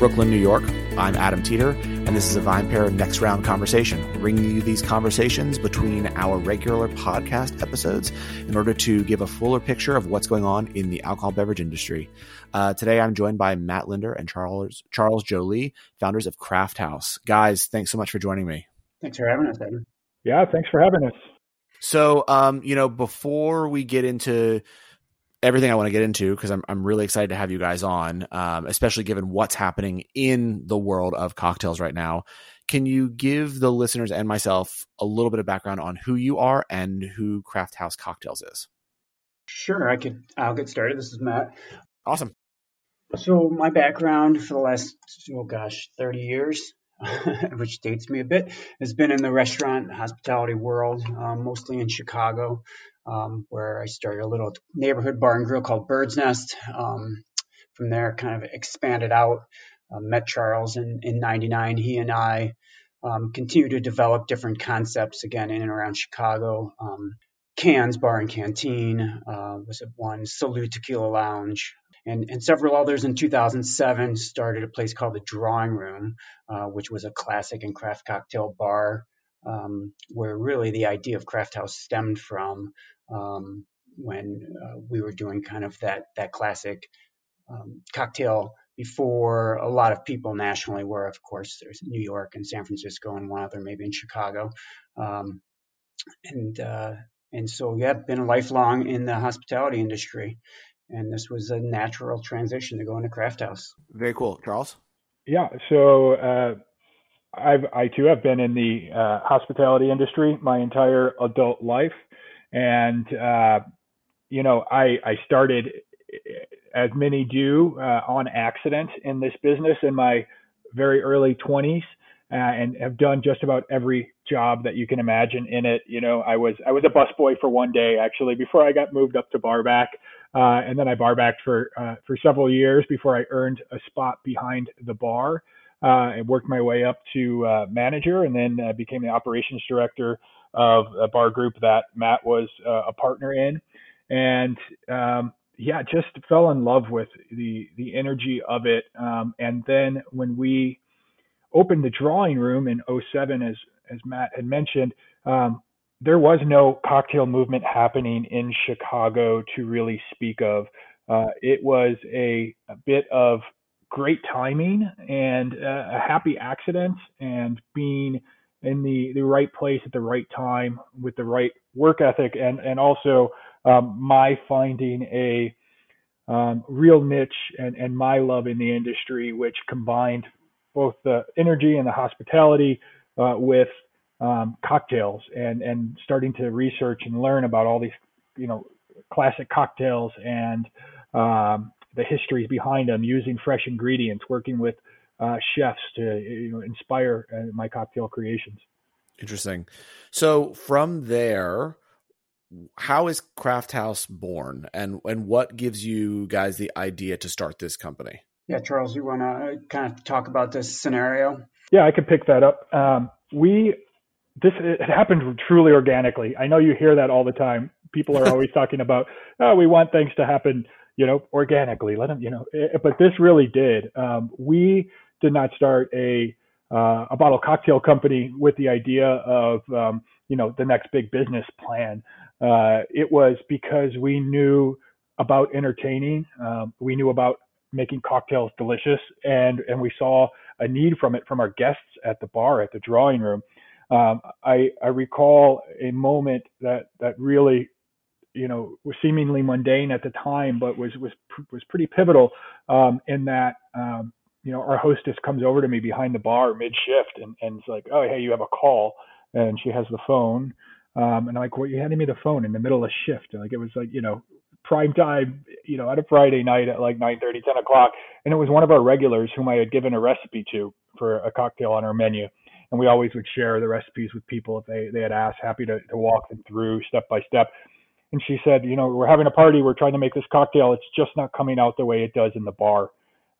From Brooklyn, New York, I'm Adam Teeter, and this is a VinePair Next Round Conversation, bringing you these conversations between our regular podcast episodes in order to give a fuller picture of what's going on in the alcohol beverage industry. Uh, today, I'm joined by Matt Lindner and Charles Charles Joly, founders of Craft House. Guys, thanks so much for joining me. Thanks for having us, Adam. Yeah, thanks for having us. So, um, you know, before we get into everything I want to get into because I'm I'm really excited to have you guys on, um, especially given what's happening in the world of cocktails right now. Can you give the listeners and myself a little bit of background on who you are and who Craft House Cocktails is? Sure, I could. I'll get started. This is Matt. Awesome. So my background for the last oh gosh, 30 years, which dates me a bit, has been in the restaurant hospitality world, um, mostly in Chicago um, where I started a little neighborhood bar and grill called Bird's Nest. Um, from there, kind of expanded out. Uh, met Charles in, in 99. He and I um, to develop different concepts again in and around Chicago. Um, Cans Bar and Canteen uh, was one, Salud Tequila Lounge, and, and, several others in 2007 started a place called the Drawing Room, uh, which was a classic and craft cocktail bar um, where really the idea of craft house stemmed from um, when uh, we were doing kind of that that classic um, cocktail before a lot of people nationally were. Of course, there's New York and San Francisco and one other maybe in Chicago, um, and uh, and so yeah, been a lifelong in the hospitality industry, and this was a natural transition to go into craft house. Very cool, Charles. Yeah, so. Uh, I've I too have been in the uh, hospitality industry my entire adult life. And, uh, you know, I, I started, as many do, uh, on accident in this business in my very early 20s. Uh, and have done just about every job that you can imagine in it. You know, I was I was a busboy for one day actually before I got moved up to barback, uh, and then I barbacked for uh, for several years before I earned a spot behind the bar. Uh, and worked my way up to uh, manager, and then uh, became the operations director of a bar group that Matt was uh, a partner in, and um, yeah, just fell in love with the the energy of it. Um, and then when we opened the drawing room in 07, as as Matt had mentioned, um, there was no cocktail movement happening in Chicago to really speak of. Uh, it was a, a, bit of great timing and uh, a happy accident, and being in the, the right place at the right time with the right work ethic and, and also um, my finding a um, real niche and, and my love in the industry, which combined both the energy and the hospitality uh, with um, cocktails and, and starting to research and learn about all these, you know, classic cocktails and um, the histories behind them, using fresh ingredients, working with uh, chefs to you know inspire uh, my cocktail creations. Interesting. So from there, how is Craft House born, and and what gives you guys the idea to start this company? Yeah, Charles, you want to kind of talk about this scenario? Yeah, I could pick that up. Um, we this it happened truly organically. I know you hear that all the time. People are always talking about, oh, we want things to happen, you know, organically. Let them, you know, eh, but this really did. Um, we did not start a uh, a bottle cocktail company with the idea of um, you know the next big business plan. Uh, it was because we knew about entertaining, um, we knew about making cocktails delicious, and and we saw a need from it from our guests at the bar at the drawing room. Um, I I recall a moment that that really you know was seemingly mundane at the time, but was was was pretty pivotal um, in that um, you know, our hostess comes over to me behind the bar mid shift and, and it's like, oh, hey, you have a call. And she has the phone. Um, and I'm like, well, you handed me the phone in the middle of shift. Like, it was like, you know, prime time, you know, at a Friday night at like 9 30, 10 o'clock. And it was one of our regulars whom I had given a recipe to for a cocktail on our menu. And we always would share the recipes with people if they, they had asked, happy to, to walk them through step by step. And she said, you know, we're having a party. We're trying to make this cocktail. It's just not coming out the way it does in the bar.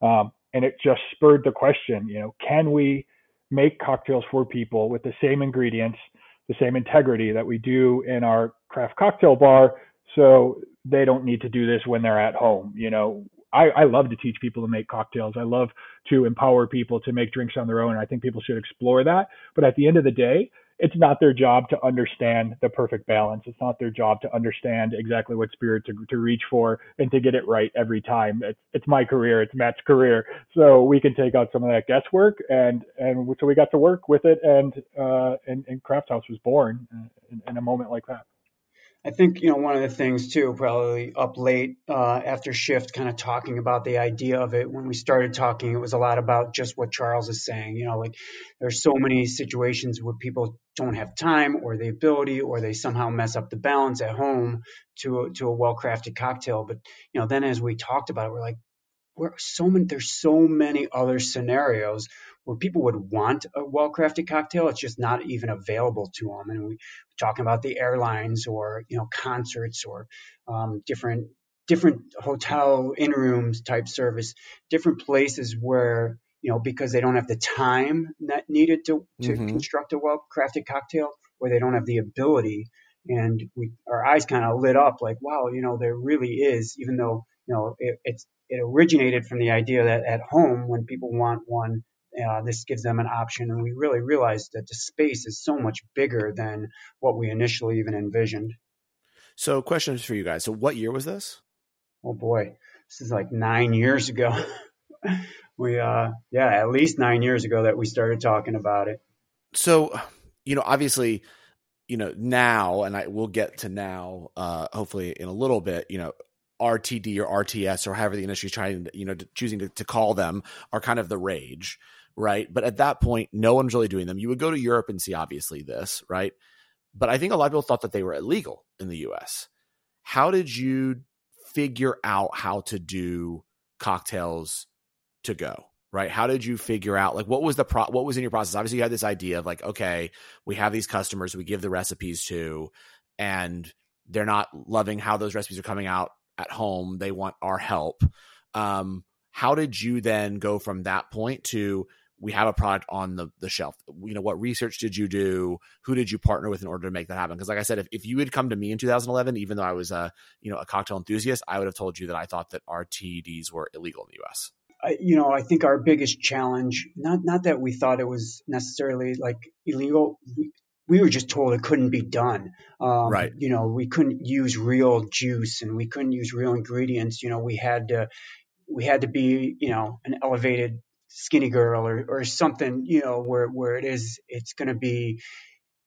Um, and it just spurred the question, you know, can we make cocktails for people with the same ingredients, the same integrity that we do in our craft cocktail bar so they don't need to do this when they're at home, you know? I, I love to teach people to make cocktails. I love to empower people to make drinks on their own. And I think people should explore that. But at the end of the day, it's not their job to understand the perfect balance. It's not their job to understand exactly what spirit to, to reach for and to get it right every time. It's, it's my career. It's Matt's career. So we can take out some of that guesswork and, and so we got to work with it and, uh, and, and Craft House was born in, in a moment like that. I think you know one of the things too, probably up late uh, after shift, kind of talking about the idea of it. When we started talking, it was a lot about just what Charles is saying. You know, like there's so many situations where people don't have time or the ability, or they somehow mess up the balance at home to a, to a well crafted cocktail. But you know, then as we talked about it, we're like, we're so many. There's so many other scenarios where people would want a well-crafted cocktail. It's just not even available to them. And we're talking about the airlines or you know concerts or um, different different hotel in rooms type service, different places where you know because they don't have the time that needed to to mm-hmm. construct a well-crafted cocktail, or they don't have the ability. And we, our eyes kind of lit up like, wow, you know, there really is, even though, you know, it, it's, it originated from the idea that at home, when people want one uh, this gives them an option. And we really realized that the space is so much bigger than what we initially even envisioned. So, questions for you guys. So, what year was this? Oh boy, this is like nine years ago. we, uh, yeah, at least nine years ago that we started talking about it. So, you know, obviously, you know, now, and I will get to now, uh, hopefully in a little bit, you know, RTD or RTS or however the industry is trying, to, you know, choosing to, to call them are kind of the rage right? But at that point, no one's really doing them. You would go to Europe and see obviously this, right? But I think a lot of people thought that they were illegal in the US. How did you figure out how to do cocktails to go? Right? How did you figure out like what was the pro what was in your process? Obviously you had this idea of like, okay, we have these customers we give the recipes to and they're not loving how those recipes are coming out at home. They want our help. Um, how did you then go from that point to we have a product on the, the shelf. You know, what research did you do? Who did you partner with in order to make that happen? Because like I said, if, if you had come to me in 2011, even though I was a, you know, a cocktail enthusiast, I would have told you that I thought that RTDs were illegal in the US. I, you know, I think our biggest challenge, not, not that we thought it was necessarily like illegal. We, we were just told it couldn't be done. Um, right. You know, we couldn't use real juice and we couldn't use real ingredients. You know, we had to, we had to be, you know, an elevated skinny girl or, or something, you know, where, where it is, it's going to be,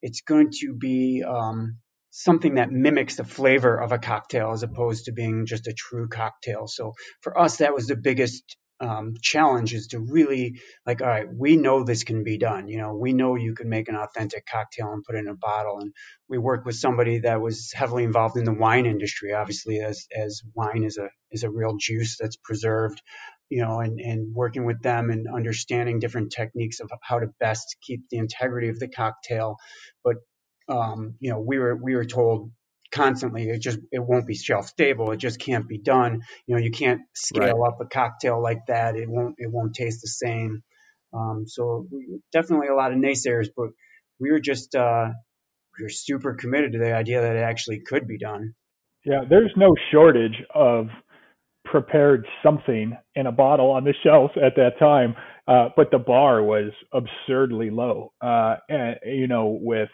it's going to be, um, something that mimics the flavor of a cocktail as opposed to being just a true cocktail. So for us, that was the biggest um, challenge is to really like, all right, we know this can be done. You know, we know you can make an authentic cocktail and put it in a bottle. And we worked with somebody that was heavily involved in the wine industry, obviously, as as wine is a is a real juice that's preserved you know, and, and working with them and understanding different techniques of how to best keep the integrity of the cocktail. But, um, you know, we were, we were told constantly it just, it won't be shelf stable. It just can't be done. You know, you can't scale right. up a cocktail like that. It won't, it won't taste the same. Um, so definitely a lot of naysayers, but we were just, uh, we were super committed to the idea that it actually could be done. Yeah, there's no shortage of prepared something in a bottle on the shelf at that time, uh, but the bar was absurdly low. Uh, and you know, with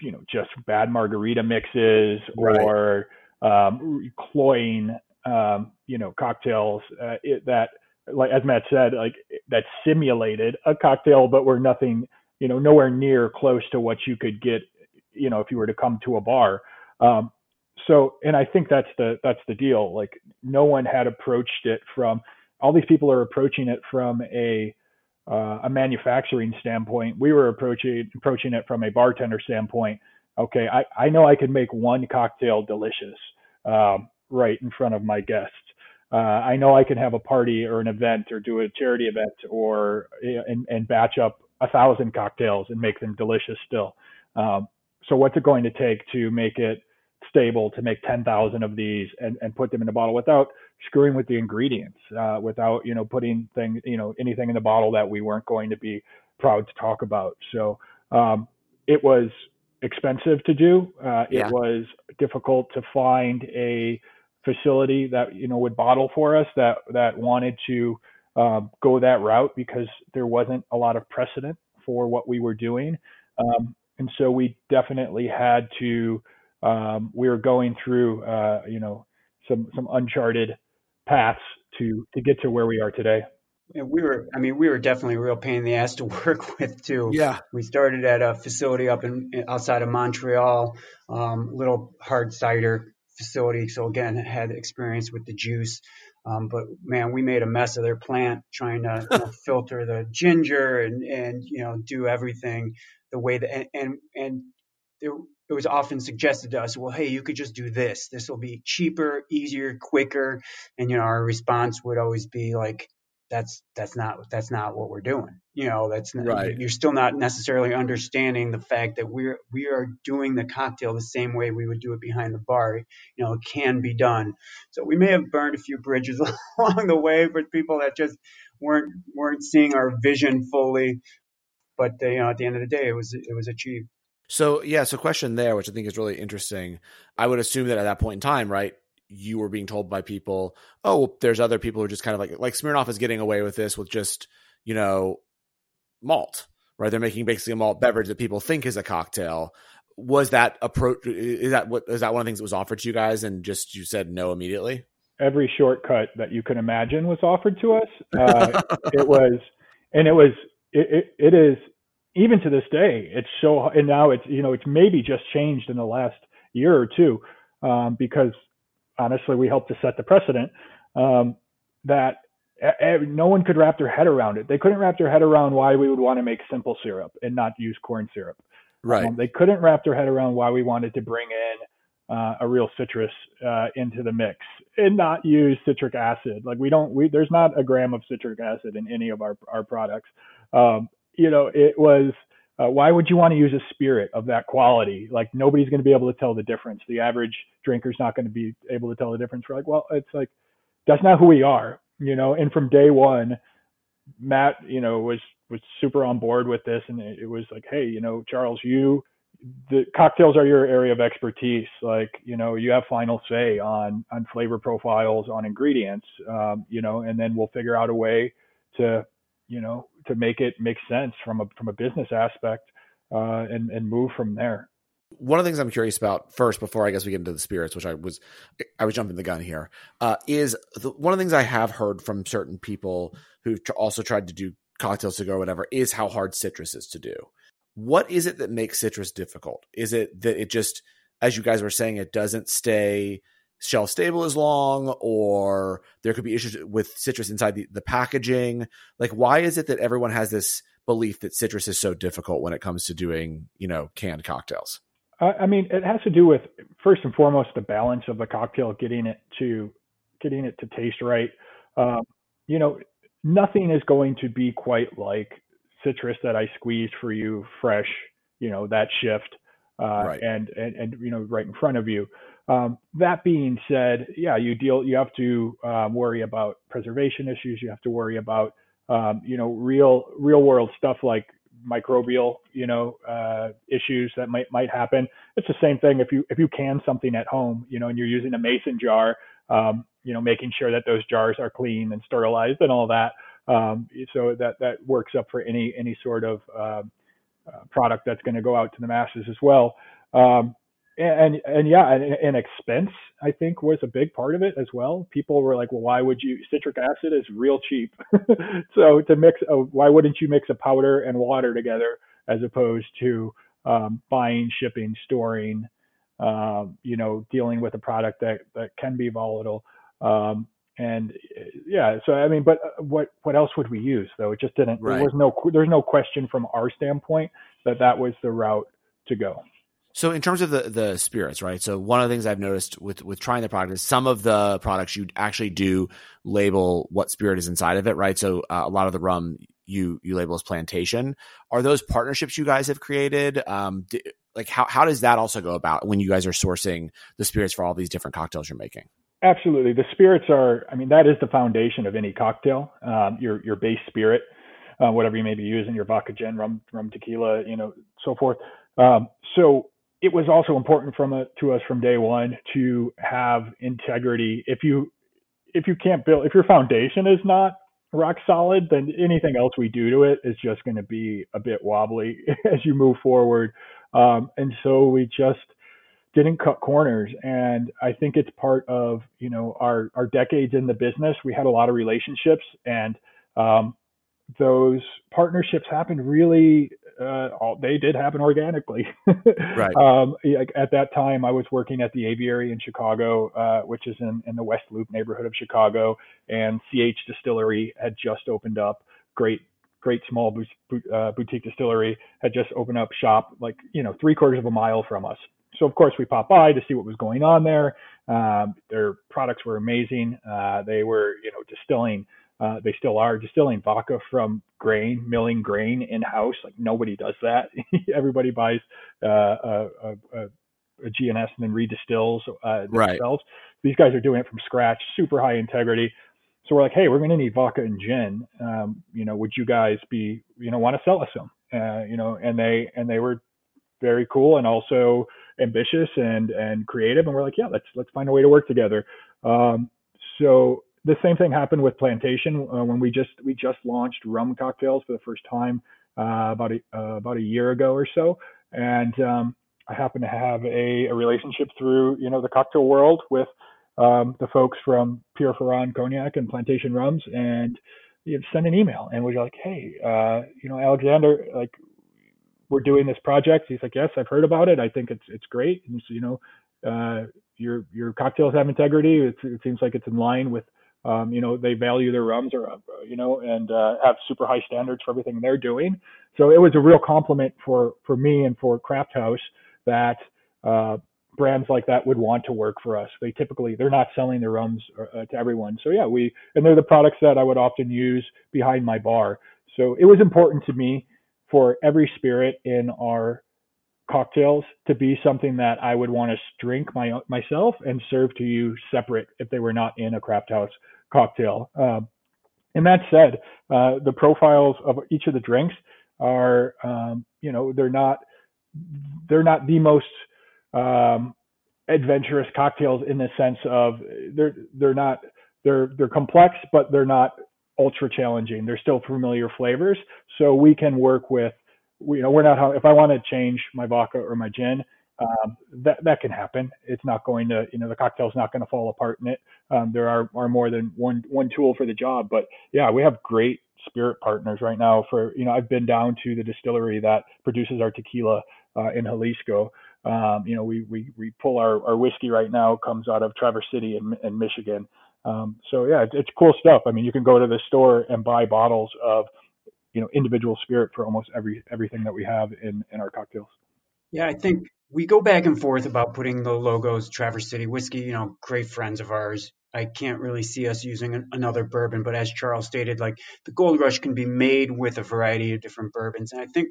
you know just bad margarita mixes or right. um, cloying, um, you know, cocktails uh, it, that, like as Matt said, like that simulated a cocktail, but were nothing, you know, nowhere near close to what you could get, you know, if you were to come to a bar. Um, so and i think that's the that's the deal. Like no one had approached it from all these people are approaching it from a uh, a manufacturing standpoint. We were approaching approaching it from a bartender standpoint. Okay i i know i can make one cocktail delicious um, right in front of my guests. Uh, i know i can have a party or an event or do a charity event or and, and batch up a thousand cocktails and make them delicious still. Um, so what's it going to take to make it stable to make 10,000 of these and, and put them in a bottle without screwing with the ingredients, uh, without, you know, putting thing, you know, anything in the bottle that we weren't going to be proud to talk about. So, um, it was expensive to do. Uh, yeah. It was difficult to find a facility that you know would bottle for us that that wanted to um, go that route because there wasn't a lot of precedent for what we were doing, um, and so we definitely had to. Um, we were going through, uh, you know, some some uncharted paths to to get to where we are today. And we were, I mean, we were definitely a real pain in the ass to work with too. Yeah. We started at a facility up in outside of Montreal, um, little hard cider facility. So again, had experience with the juice. Um, but man, we made a mess of their plant trying to you know, filter the ginger and, and, you know, do everything the way that, and, and, and there, it was often suggested to us, well, hey, you could just do this. This will be cheaper, easier, quicker. And, you know, our response would always be like, that's that's not that's not what we're doing. You know, that's not, right. You're still not necessarily understanding the fact that we're we are doing the cocktail the same way we would do it behind the bar. You know, it can be done. So we may have burned a few bridges along the way for people that just weren't weren't seeing our vision fully. But uh, you know, at the end of the day, it was it was achieved. So yeah, so question there, which I think is really interesting. I would assume that at that point in time, right, you were being told by people, oh, there's other people who are just kind of like like Smirnoff is getting away with this with just you know malt, right? They're making basically a malt beverage that people think is a cocktail. Was that approach? Is that what is that one of the things that was offered to you guys, and just you said no immediately? Every shortcut that you can imagine was offered to us. Uh, it was, and it was, it, it, it is even to this day. It's so, and now it's you know it's maybe just changed in the last year or two um, because honestly, we helped to set the precedent um, that no one could wrap their head around it. They couldn't wrap their head around why we would want to make simple syrup and not use corn syrup. Right. Um, they couldn't wrap their head around why we wanted to bring in uh, a real citrus uh, into the mix and not use citric acid. Like we don't, we there's not a gram of citric acid in any of our our products. Um, you know, it was uh, why would you want to use a spirit of that quality? Like nobody's going to be able to tell the difference. The average drinker's not going to be able to tell the difference. We're like, well, it's like that's not who we are, you know. And from day one, Matt, you know, was was super on board with this, and it, it was like, hey, you know, Charles, you the cocktails are your area of expertise. Like, you know, you have final say on on flavor profiles, on ingredients, um, you know, and then we'll figure out a way to you know, to make it make sense from a from a business aspect uh, and and move from there. One of the things I'm curious about first, before I guess we get into the spirits, which I was I was jumping the gun here, uh, is the, one of the things I have heard from certain people who also tried to do cocktails to go or whatever is how hard citrus is to do. What is it that makes citrus difficult? Is it that it just, as you guys were saying, it doesn't stay shelf stable as long or there could be issues with citrus inside the, the packaging. Like why is it that everyone has this belief that citrus is so difficult when it comes to doing you know canned cocktails? I mean it has to do with first and foremost the balance of the cocktail getting it to getting it to taste right. Um, you know nothing is going to be quite like citrus that i squeezed for you fresh you know that shift uh, right. and, and and you know right in front of you um, that being said, yeah, you deal, you have to um, worry about preservation issues. You have to worry about, um, you know, real, real world stuff like microbial, you know, uh, issues that might might happen. It's the same thing if you if you can something at home, you know, and you're using a mason jar, um, you know, making sure that those jars are clean and sterilized and all that. Um, so that that works up for any any sort of uh, uh, product that's going to go out to the masses as well. Um, and and yeah, and, and, expense I think was a big part of it as well. People were like, well, why would you? Citric acid is real cheap, so to mix, a, why wouldn't you mix a powder and water together as opposed to um, buying, shipping, storing, um, you know, dealing with a product that that can be volatile. Um, and yeah, so I mean, but uh, what what else would we use though? It just didn't. Right. There was no there's no question from our standpoint that that was the route to go. So in terms of the the spirits, right? So one of the things I've noticed with with trying the product is some of the products you actually do label what spirit is inside of it, right? So uh, a lot of the rum you you label as plantation. Are those partnerships you guys have created? Um, d- like how how does that also go about when you guys are sourcing the spirits for all these different cocktails you're making? Absolutely, the spirits are. I mean, that is the foundation of any cocktail. Um, your your base spirit, uh, whatever you may be using, your vodka, gin, rum, rum, tequila, you know, so forth. Um, so it was also important from a, to us from day one to have integrity. If you if you can't build if your foundation is not rock solid, then anything else we do to it is just going to be a bit wobbly as you move forward. Um, and so we just didn't cut corners. And I think it's part of you know our our decades in the business. We had a lot of relationships, and um, those partnerships happened really uh, all, they did happen organically. right. Um, at that time, I was working at the Aviary in Chicago, uh, which is in, in the West Loop neighborhood of Chicago, and CH Distillery had just opened up. Great, great small uh, boutique distillery had just opened up shop like you know three quarters of a mile from us. So of course we popped by to see what was going on there. Um, their products were amazing. Uh, they were you know distilling uh, they still are distilling vodka from grain, milling grain in house. Like nobody does that. Everybody buys uh, a, a, a, GNS and then redistills uh, themselves. Right. These guys are doing it from scratch, super high integrity. So we're like, hey, we're going to need vodka and gin. Um, you know, would you guys be, you know, want to sell us some? Uh, you know, and they and they were very cool and also ambitious and and creative. And we're like, yeah, let's let's find a way to work together. Um, so the same thing happened with Plantation uh, when we just we just launched rum cocktails for the first time uh, about a uh, about a year ago or so, and um, I happen to have a, a, relationship through you know the cocktail world with um, the folks from Pierre Ferrand Cognac and Plantation Rums, and you send an email and we're like, hey, uh, you know, Alexander, like we're doing this project. He's like, yes, I've heard about it. I think it's it's great. And so, you know, uh, your your cocktails have integrity. It, it seems like it's in line with um, you know, they value their rums or, uh, you know, and uh, have super high standards for everything they're doing. So it was a real compliment for, for me and for Craft House that uh, brands like that would want to work for us. They typically, they're not selling their rums uh, to everyone. So yeah, we, and they're the products that I would often use behind my bar. So it was important to me for every spirit in our cocktails to be something that I would want to drink my myself and serve to you separate if they were not in a craft house cocktail. Um, and that said, uh, the profiles of each of the drinks are, um, you know, they're not they're not the most um, adventurous cocktails in the sense of they're they're not they're they're complex, but they're not ultra challenging. They're still familiar flavors, so we can work with. You know, we're not. If I want to change my vodka or my gin, um, that that can happen. It's not going to, you know, the cocktail's not going to fall apart in it. Um, there are are more than one one tool for the job, but yeah, we have great spirit partners right now. For you know, I've been down to the distillery that produces our tequila uh, in Jalisco. Um, you know, we we we pull our our whiskey right now comes out of Traverse City in, in Michigan. Um, so yeah, it's, it's cool stuff. I mean, you can go to the store and buy bottles of you know individual spirit for almost every everything that we have in in our cocktails. Yeah, I think we go back and forth about putting the logos Traverse City Whiskey, you know, great friends of ours. I can't really see us using another bourbon, but as Charles stated, like the Gold Rush can be made with a variety of different bourbons. And I think,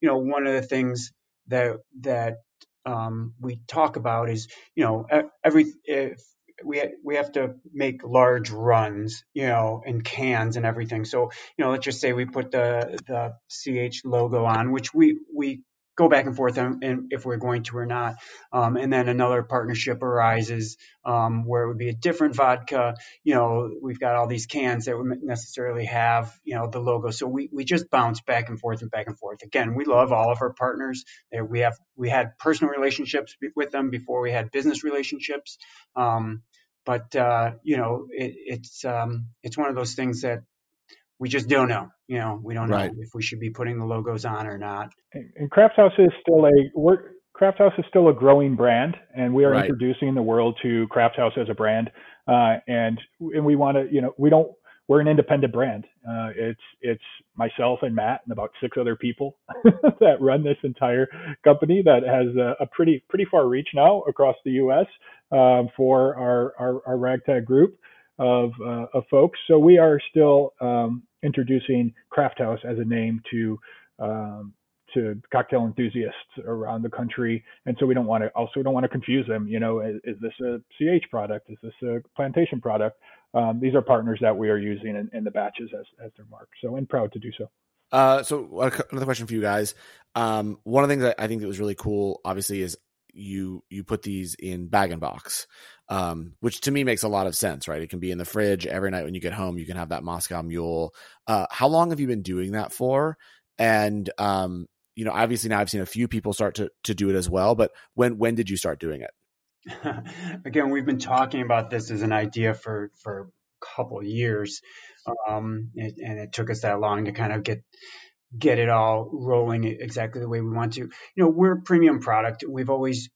you know, one of the things that that um, we talk about is, you know, every if we we have to make large runs, you know, in cans and everything. So, you know, let's just say we put the the CH logo on, which we we go back and forth on if we're going to or not. Um, and then another partnership arises um, where it would be a different vodka. You know, we've got all these cans that would necessarily have, you know, the logo. So we, we just bounce back and forth and back and forth. Again, we love all of our partners. We have we had personal relationships with them before we had business relationships. Um, but uh, you know, it, it's um, it's one of those things that we just don't know. You know, we don't right. know if we should be putting the logos on or not. And Craft House is still a we're, Craft House is still a growing brand, and we are right. introducing the world to Craft House as a brand. Uh, and and we want to, you know, we don't. We're an independent brand. Uh, it's it's myself and Matt and about six other people that run this entire company that has a, a pretty pretty far reach now across the U.S. Um, for our, our, our ragtag group of, uh, of folks. So we are still um, introducing Craft House as a name to um, to cocktail enthusiasts around the country, and so we don't want to also don't want to confuse them. You know, is, is, this a CH product? Is this a plantation product? Um, these are partners that we are using in, in, the batches as as their mark. So, and proud to do so. Uh, so another question for you guys. Um, one of the things I think that was really cool, obviously, is you you put these in bag and box, um, which to me makes a lot of sense, right? It can be in the fridge every night when you get home. You can have that Moscow Mule. Uh, how long have you been doing that for? And um, you know, obviously now I've seen a few people start to to do it as well. But when when did you start doing it? Again, we've been talking about this as an idea for for a couple years, um, and, and it took us that long to kind of get get it all rolling exactly the way we want to. You know, we're a premium product. We've always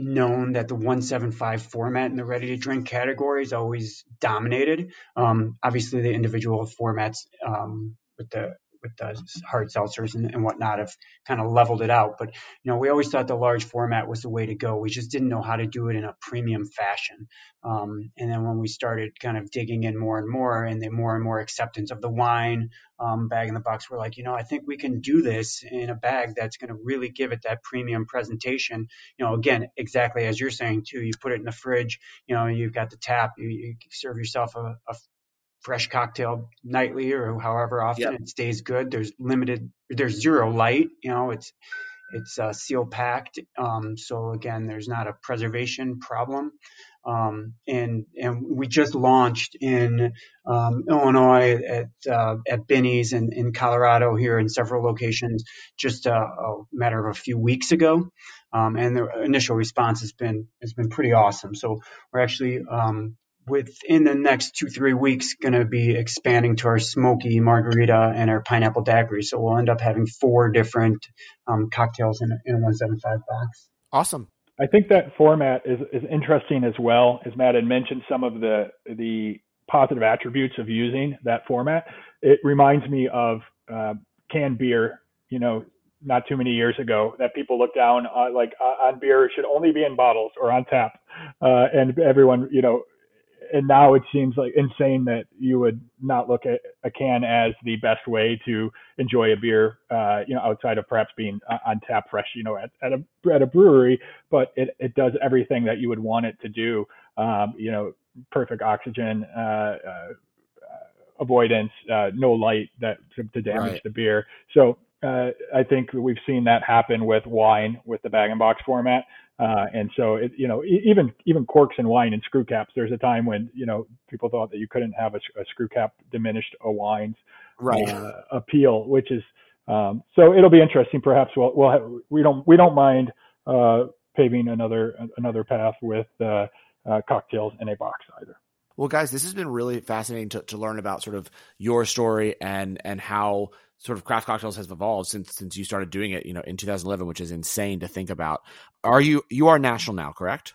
known that the 175 format in the ready to drink category is always dominated. Um, obviously, the individual formats um, with the with the hard seltzers and, and whatnot have kind of leveled it out. But you know, we always thought the large format was the way to go. We just didn't know how to do it in a premium fashion. Um, and then when we started kind of digging in more and more, and the more and more acceptance of the wine um, bag in the box, we're like, you know, I think we can do this in a bag that's going to really give it that premium presentation. You know, again, exactly as you're saying too. You put it in the fridge. You know, you've got the tap. You, you serve yourself a, a fresh cocktail nightly or however often yep. it stays good. There's limited, there's zero light, you know, it's, it's uh, seal packed. Um, so again, there's not a preservation problem. Um, and, and we just launched in, um, Illinois at, uh, at Binny's and in Colorado here in several locations just a, a matter of a few weeks ago. Um, and the initial response has been, has been pretty awesome. So we're actually, um, within the next two three weeks going to be expanding to our smoky margarita and our pineapple daiquiri so we'll end up having four different um, cocktails in, in a 175 box. Awesome. I think that format is, is interesting as well. As matt had mentioned some of the the positive attributes of using that format. It reminds me of uh, canned beer you know not too many years ago that people looked down on like uh, on beer should only be in bottles or on tap uh, and everyone you know and now it seems like insane that you would not look at a can as the best way to enjoy a beer, uh, you know, outside of perhaps being on tap fresh, you know, at, at a at a brewery. But it it does everything that you would want it to do. Um, you know, perfect oxygen. Uh, uh, avoidance, uh, no light that to, to damage right. the beer. So uh, I think we've seen that happen with wine with the bag and box format. Uh, and so, it, you know, even even corks and wine and screw caps. There's a time when you know people thought that you couldn't have a, a screw cap diminished a wine's right. uh, appeal, which is um, so it'll be interesting. Perhaps we'll, we'll have, we don't we don't mind uh, paving another another path with uh, uh, cocktails in a box either. Well, guys, this has been really fascinating to, to learn about sort of your story and and how sort of craft cocktails has evolved since since you started doing it, you know, in 2011, which is insane to think about. Are you you are national now, correct?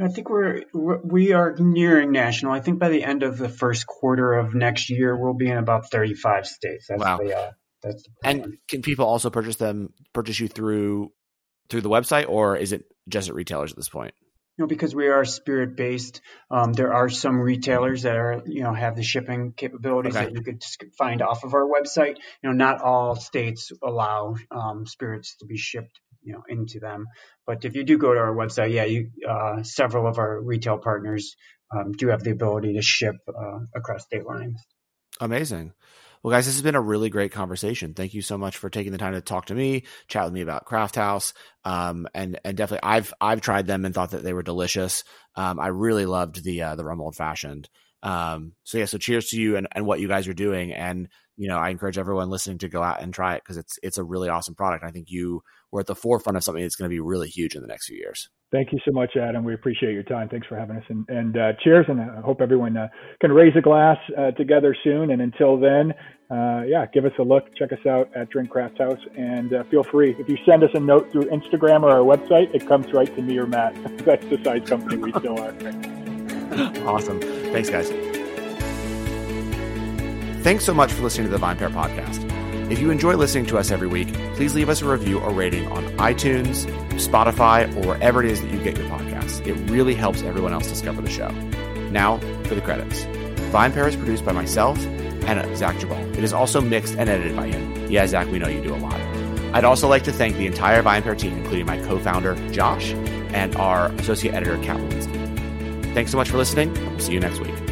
I think we're we are nearing national. I think by the end of the first quarter of next year, we'll be in about 35 states. That's wow. The, uh, that's the and can people also purchase them purchase you through through the website, or is it just at retailers at this point? You know, because we are spirit based, um, there are some retailers that are, you know, have the shipping capabilities okay. that you could find off of our website. You know, not all states allow um, spirits to be shipped, you know, into them. But if you do go to our website, yeah, you uh, several of our retail partners um, do have the ability to ship uh, across state lines. Amazing. Well, guys, this has been a really great conversation. Thank you so much for taking the time to talk to me, chat with me about Craft House, um, and and definitely I've I've tried them and thought that they were delicious. Um, I really loved the uh, the rum old fashioned. Um, so yeah, so cheers to you and, and what you guys are doing. And you know, I encourage everyone listening to go out and try it because it's it's a really awesome product. I think you were at the forefront of something that's going to be really huge in the next few years. Thank you so much, Adam. We appreciate your time. Thanks for having us. And, and uh, cheers. And I hope everyone uh, can raise a glass uh, together soon. And until then, uh, yeah, give us a look. Check us out at Drink Craft House. And uh, feel free, if you send us a note through Instagram or our website, it comes right to me or Matt. That's the size company we still are. awesome. Thanks, guys. Thanks so much for listening to the VinePair podcast. If you enjoy listening to us every week, please leave us a review or rating on iTunes, Spotify, or wherever it is that you get your podcasts. It really helps everyone else discover the show. Now, for the credits. VinePair is produced by myself and uh, Zach Geballe. It is also mixed and edited by him. Yeah, Zach, we know you do a lot. I'd also like to thank the entire VinePair team, including my co-founder, Josh, and our associate editor, Kat. Thanks so much for listening, we'll see you next week.